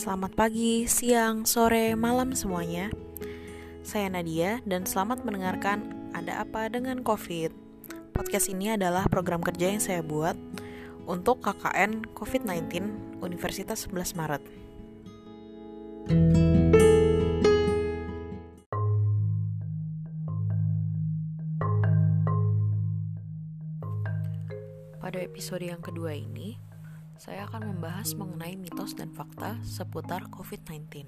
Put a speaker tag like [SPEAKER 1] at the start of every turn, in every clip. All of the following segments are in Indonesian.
[SPEAKER 1] Selamat pagi, siang, sore, malam semuanya. Saya Nadia dan selamat mendengarkan Ada Apa Dengan COVID. Podcast ini adalah program kerja yang saya buat untuk KKN COVID-19 Universitas 11 Maret. Pada episode yang kedua ini, saya akan membahas mengenai mitos dan fakta seputar COVID-19.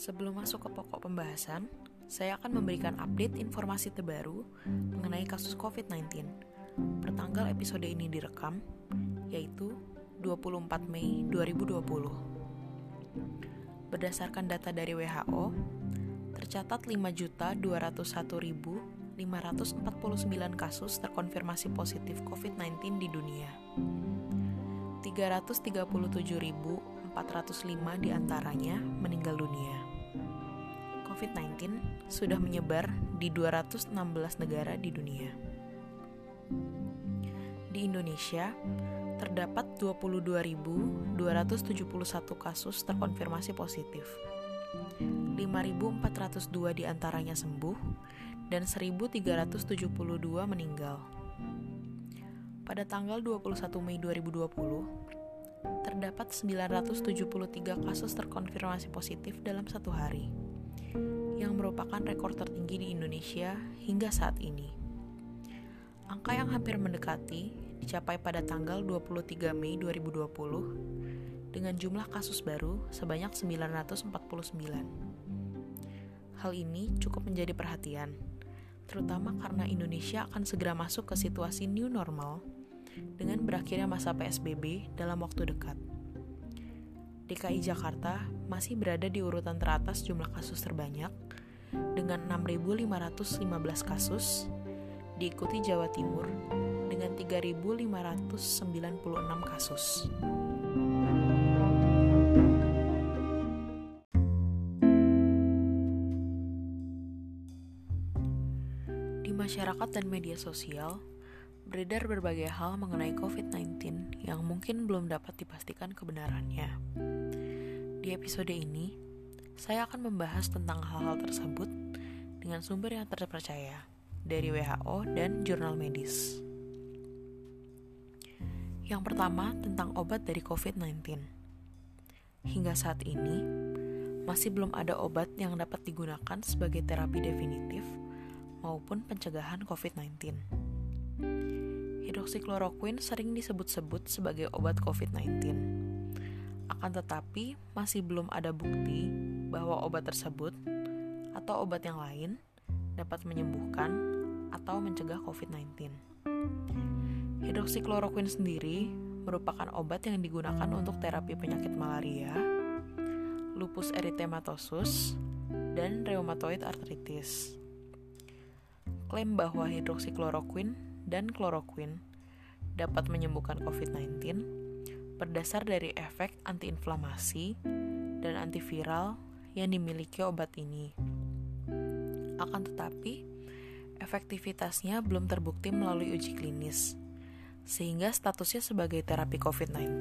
[SPEAKER 1] Sebelum masuk ke pokok pembahasan, saya akan memberikan update informasi terbaru mengenai kasus COVID-19 pertanggal episode ini direkam, yaitu 24 Mei 2020. Berdasarkan data dari WHO, tercatat 5.201.549 kasus terkonfirmasi positif COVID-19 di dunia. 337.405 di antaranya meninggal dunia. COVID-19 sudah menyebar di 216 negara di dunia. Di Indonesia, terdapat 22.271 kasus terkonfirmasi positif. 5.402 di antaranya sembuh dan 1.372 meninggal. Pada tanggal 21 Mei 2020, terdapat 973 kasus terkonfirmasi positif dalam satu hari, yang merupakan rekor tertinggi di Indonesia hingga saat ini. Angka yang hampir mendekati dicapai pada tanggal 23 Mei 2020 dengan jumlah kasus baru sebanyak 949. Hal ini cukup menjadi perhatian, terutama karena Indonesia akan segera masuk ke situasi new normal dengan berakhirnya masa PSBB dalam waktu dekat. DKI Jakarta masih berada di urutan teratas jumlah kasus terbanyak dengan 6.515 kasus, diikuti Jawa Timur dengan 3.596 kasus. Di masyarakat dan media sosial, beredar berbagai hal mengenai COVID-19 yang mungkin belum dapat dipastikan kebenarannya. Di episode ini, saya akan membahas tentang hal-hal tersebut dengan sumber yang terpercaya dari WHO dan jurnal medis. Yang pertama, tentang obat dari COVID-19. Hingga saat ini, masih belum ada obat yang dapat digunakan sebagai terapi definitif maupun pencegahan COVID-19. Hidroksikloroquine sering disebut-sebut sebagai obat COVID-19. Akan tetapi, masih belum ada bukti bahwa obat tersebut atau obat yang lain dapat menyembuhkan atau mencegah COVID-19. Hidroksikloroquine sendiri merupakan obat yang digunakan untuk terapi penyakit malaria, lupus erythematosus, dan rheumatoid arthritis. Klaim bahwa hidroksikloroquine dan kloroquine dapat menyembuhkan COVID-19 berdasar dari efek antiinflamasi dan antiviral yang dimiliki obat ini. Akan tetapi, efektivitasnya belum terbukti melalui uji klinis sehingga statusnya sebagai terapi COVID-19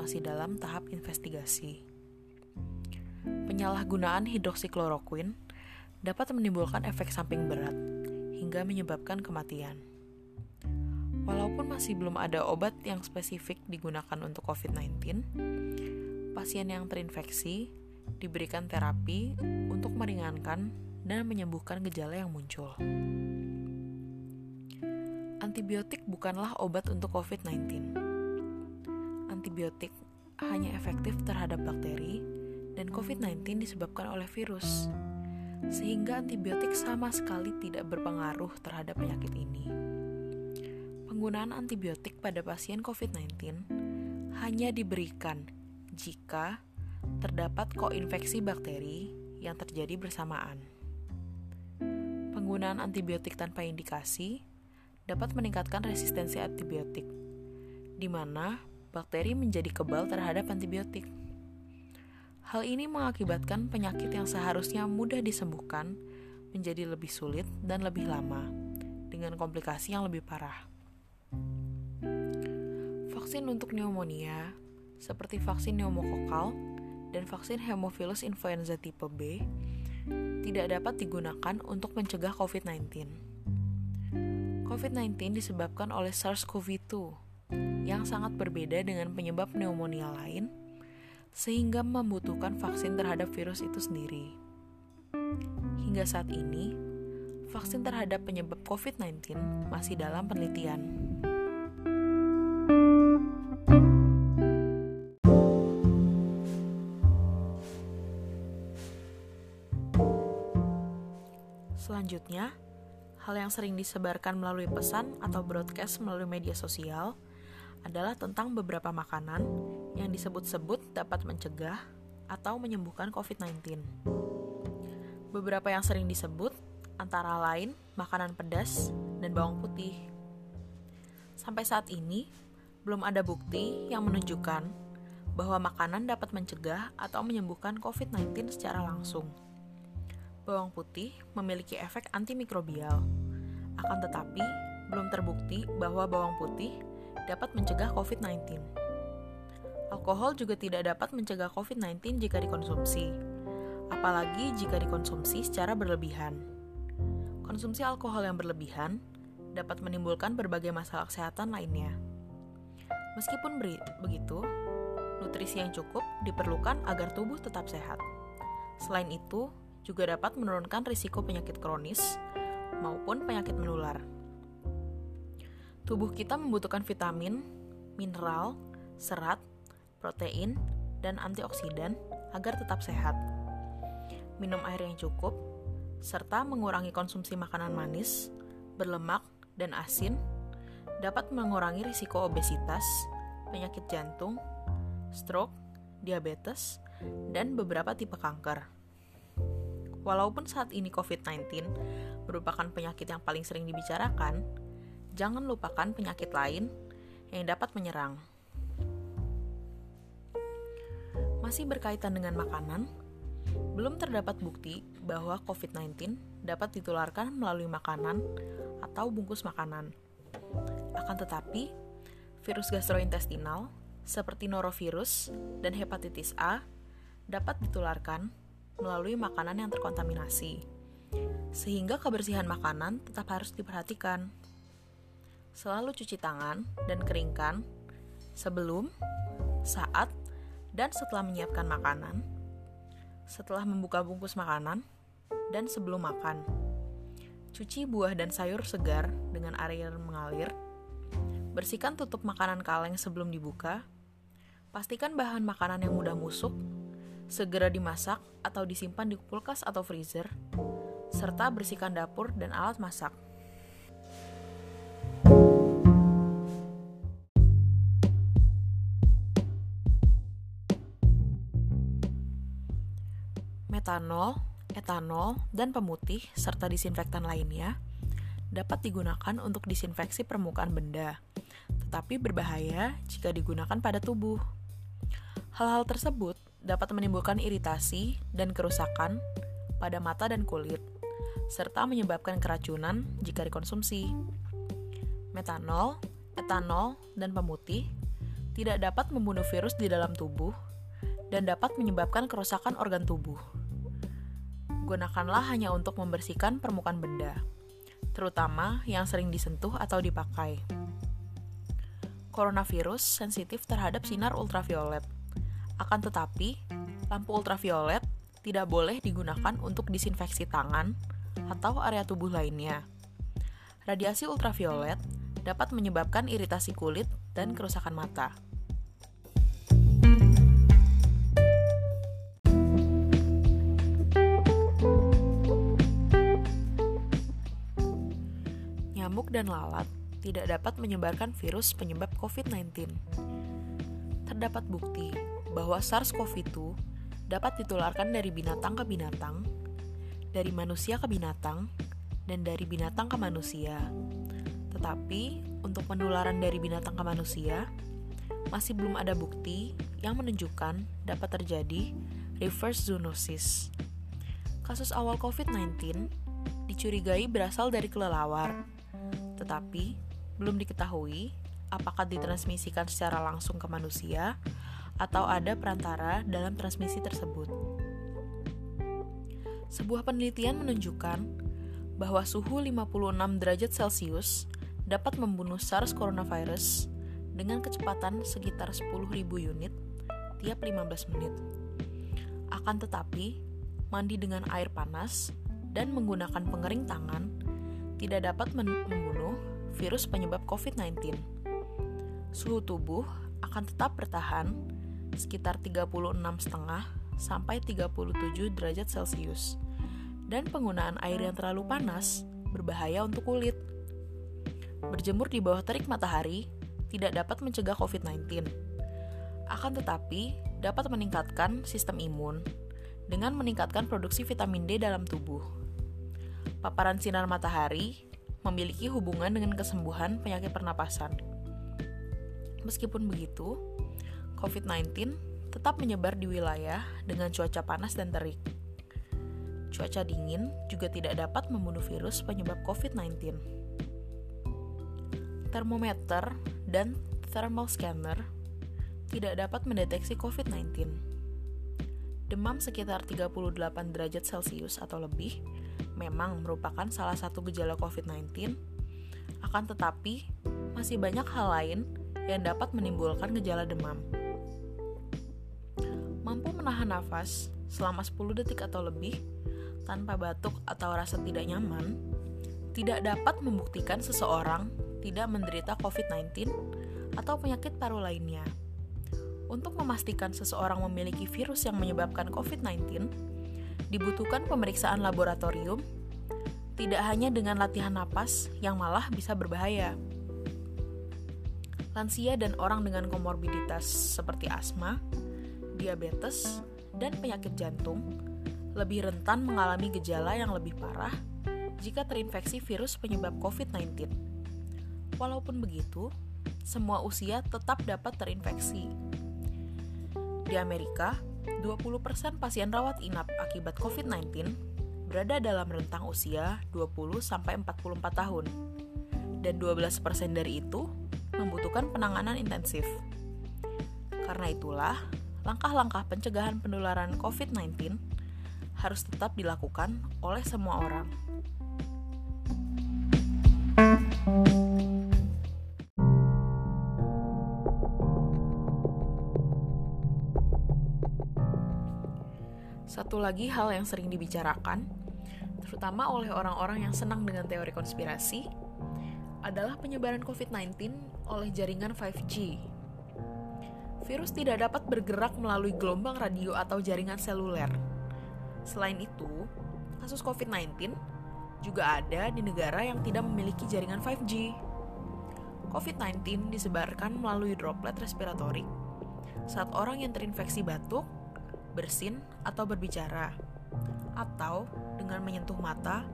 [SPEAKER 1] masih dalam tahap investigasi. Penyalahgunaan hidroksikloroquine dapat menimbulkan efek samping berat hingga menyebabkan kematian. Walaupun masih belum ada obat yang spesifik digunakan untuk COVID-19, pasien yang terinfeksi diberikan terapi untuk meringankan dan menyembuhkan gejala yang muncul antibiotik bukanlah obat untuk COVID-19. Antibiotik hanya efektif terhadap bakteri dan COVID-19 disebabkan oleh virus. Sehingga antibiotik sama sekali tidak berpengaruh terhadap penyakit ini. Penggunaan antibiotik pada pasien COVID-19 hanya diberikan jika terdapat koinfeksi bakteri yang terjadi bersamaan. Penggunaan antibiotik tanpa indikasi dapat meningkatkan resistensi antibiotik, di mana bakteri menjadi kebal terhadap antibiotik. Hal ini mengakibatkan penyakit yang seharusnya mudah disembuhkan menjadi lebih sulit dan lebih lama, dengan komplikasi yang lebih parah. Vaksin untuk pneumonia, seperti vaksin pneumokokal dan vaksin hemophilus influenza tipe B, tidak dapat digunakan untuk mencegah COVID-19. COVID-19 disebabkan oleh SARS-CoV-2 yang sangat berbeda dengan penyebab pneumonia lain, sehingga membutuhkan vaksin terhadap virus itu sendiri. Hingga saat ini, vaksin terhadap penyebab COVID-19 masih dalam penelitian. Selanjutnya, hal yang sering disebarkan melalui pesan atau broadcast melalui media sosial adalah tentang beberapa makanan yang disebut-sebut dapat mencegah atau menyembuhkan COVID-19. Beberapa yang sering disebut antara lain makanan pedas dan bawang putih. Sampai saat ini, belum ada bukti yang menunjukkan bahwa makanan dapat mencegah atau menyembuhkan COVID-19 secara langsung bawang putih memiliki efek antimikrobial. Akan tetapi, belum terbukti bahwa bawang putih dapat mencegah COVID-19. Alkohol juga tidak dapat mencegah COVID-19 jika dikonsumsi, apalagi jika dikonsumsi secara berlebihan. Konsumsi alkohol yang berlebihan dapat menimbulkan berbagai masalah kesehatan lainnya. Meskipun begitu, nutrisi yang cukup diperlukan agar tubuh tetap sehat. Selain itu, juga dapat menurunkan risiko penyakit kronis maupun penyakit menular. Tubuh kita membutuhkan vitamin, mineral, serat, protein, dan antioksidan agar tetap sehat. Minum air yang cukup, serta mengurangi konsumsi makanan manis, berlemak, dan asin dapat mengurangi risiko obesitas, penyakit jantung, stroke, diabetes, dan beberapa tipe kanker. Walaupun saat ini COVID-19 merupakan penyakit yang paling sering dibicarakan, jangan lupakan penyakit lain yang dapat menyerang. Masih berkaitan dengan makanan, belum terdapat bukti bahwa COVID-19 dapat ditularkan melalui makanan atau bungkus makanan. Akan tetapi, virus gastrointestinal seperti norovirus dan hepatitis A dapat ditularkan melalui makanan yang terkontaminasi, sehingga kebersihan makanan tetap harus diperhatikan. Selalu cuci tangan dan keringkan sebelum, saat, dan setelah menyiapkan makanan, setelah membuka bungkus makanan, dan sebelum makan. Cuci buah dan sayur segar dengan air mengalir. Bersihkan tutup makanan kaleng sebelum dibuka. Pastikan bahan makanan yang mudah musuk segera dimasak atau disimpan di kulkas atau freezer, serta bersihkan dapur dan alat masak. Metanol, etanol, dan pemutih serta disinfektan lainnya dapat digunakan untuk disinfeksi permukaan benda, tetapi berbahaya jika digunakan pada tubuh. Hal-hal tersebut dapat menimbulkan iritasi dan kerusakan pada mata dan kulit, serta menyebabkan keracunan jika dikonsumsi. Metanol, etanol, dan pemutih tidak dapat membunuh virus di dalam tubuh dan dapat menyebabkan kerusakan organ tubuh. Gunakanlah hanya untuk membersihkan permukaan benda, terutama yang sering disentuh atau dipakai. Coronavirus sensitif terhadap sinar ultraviolet akan tetapi, lampu ultraviolet tidak boleh digunakan untuk disinfeksi tangan atau area tubuh lainnya. Radiasi ultraviolet dapat menyebabkan iritasi kulit dan kerusakan mata. Nyamuk dan lalat tidak dapat menyebarkan virus penyebab COVID-19. Terdapat bukti bahwa SARS-CoV-2 dapat ditularkan dari binatang ke binatang, dari manusia ke binatang, dan dari binatang ke manusia. Tetapi, untuk penularan dari binatang ke manusia, masih belum ada bukti yang menunjukkan dapat terjadi reverse zoonosis. Kasus awal COVID-19 dicurigai berasal dari kelelawar. Tetapi, belum diketahui apakah ditransmisikan secara langsung ke manusia atau ada perantara dalam transmisi tersebut. Sebuah penelitian menunjukkan bahwa suhu 56 derajat Celcius dapat membunuh SARS coronavirus dengan kecepatan sekitar 10.000 unit tiap 15 menit. Akan tetapi, mandi dengan air panas dan menggunakan pengering tangan tidak dapat membunuh virus penyebab COVID-19. Suhu tubuh akan tetap bertahan sekitar 36,5 sampai 37 derajat Celcius. Dan penggunaan air yang terlalu panas berbahaya untuk kulit. Berjemur di bawah terik matahari tidak dapat mencegah COVID-19. Akan tetapi, dapat meningkatkan sistem imun dengan meningkatkan produksi vitamin D dalam tubuh. Paparan sinar matahari memiliki hubungan dengan kesembuhan penyakit pernapasan. Meskipun begitu, COVID-19 tetap menyebar di wilayah dengan cuaca panas dan terik. Cuaca dingin juga tidak dapat membunuh virus penyebab COVID-19. Termometer dan thermal scanner tidak dapat mendeteksi COVID-19. Demam sekitar 38 derajat Celcius atau lebih memang merupakan salah satu gejala COVID-19, akan tetapi masih banyak hal lain yang dapat menimbulkan gejala demam. Menahan nafas selama 10 detik atau lebih tanpa batuk atau rasa tidak nyaman, tidak dapat membuktikan seseorang tidak menderita COVID-19 atau penyakit paru lainnya. Untuk memastikan seseorang memiliki virus yang menyebabkan COVID-19, dibutuhkan pemeriksaan laboratorium, tidak hanya dengan latihan napas yang malah bisa berbahaya. Lansia dan orang dengan komorbiditas seperti asma, diabetes, dan penyakit jantung lebih rentan mengalami gejala yang lebih parah jika terinfeksi virus penyebab COVID-19. Walaupun begitu, semua usia tetap dapat terinfeksi. Di Amerika, 20% pasien rawat inap akibat COVID-19 berada dalam rentang usia 20-44 tahun, dan 12% dari itu membutuhkan penanganan intensif. Karena itulah, langkah-langkah pencegahan penularan COVID-19 harus tetap dilakukan oleh semua orang. Satu lagi hal yang sering dibicarakan, terutama oleh orang-orang yang senang dengan teori konspirasi, adalah penyebaran COVID-19 oleh jaringan 5G. Virus tidak dapat bergerak melalui gelombang radio atau jaringan seluler. Selain itu, kasus COVID-19 juga ada di negara yang tidak memiliki jaringan 5G. COVID-19 disebarkan melalui droplet respiratorik saat orang yang terinfeksi batuk bersin, atau berbicara, atau dengan menyentuh mata,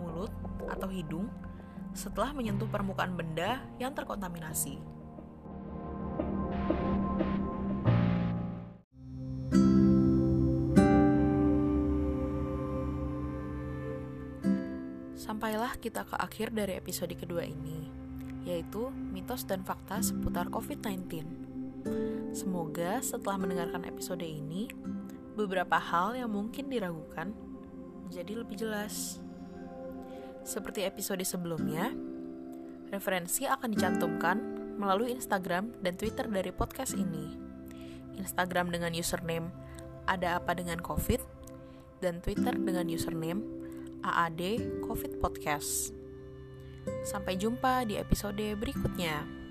[SPEAKER 1] mulut, atau hidung setelah menyentuh permukaan benda yang terkontaminasi. Sampailah kita ke akhir dari episode kedua ini, yaitu mitos dan fakta seputar COVID-19. Semoga setelah mendengarkan episode ini, beberapa hal yang mungkin diragukan menjadi lebih jelas. Seperti episode sebelumnya, referensi akan dicantumkan melalui Instagram dan Twitter dari podcast ini. Instagram dengan username ada apa dengan COVID dan Twitter dengan username AAD COVID Podcast. Sampai jumpa di episode berikutnya.